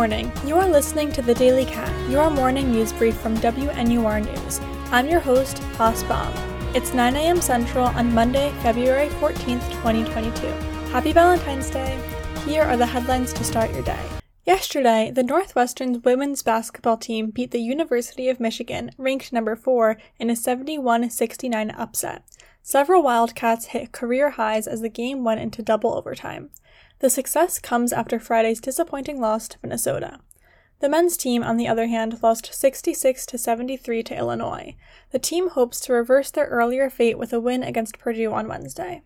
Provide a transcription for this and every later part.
morning. You are listening to the Daily Cat, your morning news brief from WNUR News. I'm your host, Haas Baum. It's 9 a.m. Central on Monday, February 14th, 2022. Happy Valentine's Day! Here are the headlines to start your day. Yesterday, the Northwestern's women's basketball team beat the University of Michigan, ranked number 4, in a 71 69 upset. Several Wildcats hit career highs as the game went into double overtime. The success comes after Friday's disappointing loss to Minnesota. The men's team, on the other hand, lost 66 to 73 to Illinois. The team hopes to reverse their earlier fate with a win against Purdue on Wednesday.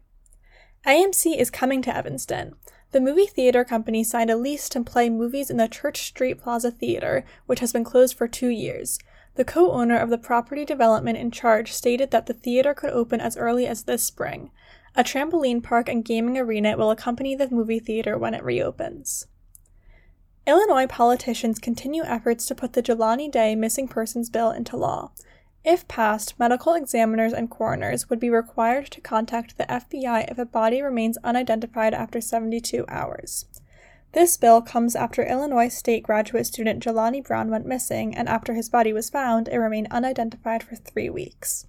AMC is coming to Evanston. The movie theater company signed a lease to play movies in the Church Street Plaza Theater, which has been closed for two years. The co owner of the property development in charge stated that the theater could open as early as this spring. A trampoline park and gaming arena will accompany the movie theater when it reopens. Illinois politicians continue efforts to put the Jelani Day missing persons bill into law. If passed, medical examiners and coroners would be required to contact the FBI if a body remains unidentified after 72 hours. This bill comes after Illinois State graduate student Jelani Brown went missing, and after his body was found, it remained unidentified for three weeks.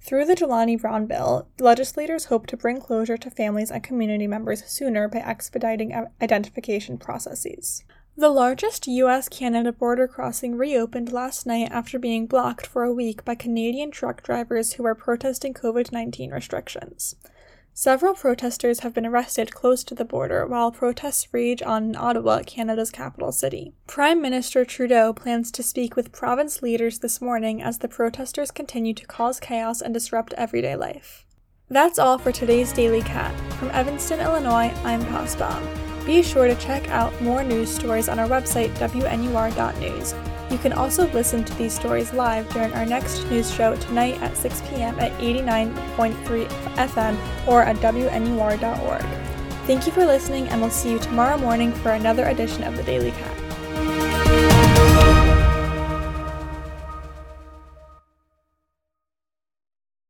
Through the Jelani Brown bill, legislators hope to bring closure to families and community members sooner by expediting identification processes. The largest US Canada border crossing reopened last night after being blocked for a week by Canadian truck drivers who were protesting COVID 19 restrictions. Several protesters have been arrested close to the border while protests rage on Ottawa, Canada's capital city. Prime Minister Trudeau plans to speak with province leaders this morning as the protesters continue to cause chaos and disrupt everyday life. That's all for today's Daily Cat. From Evanston, Illinois, I'm Baum. Be sure to check out more news stories on our website, wnur.news. You can also listen to these stories live during our next news show tonight at 6 p.m. at 89.3 FM or at WNUR.org. Thank you for listening, and we'll see you tomorrow morning for another edition of the Daily Cat.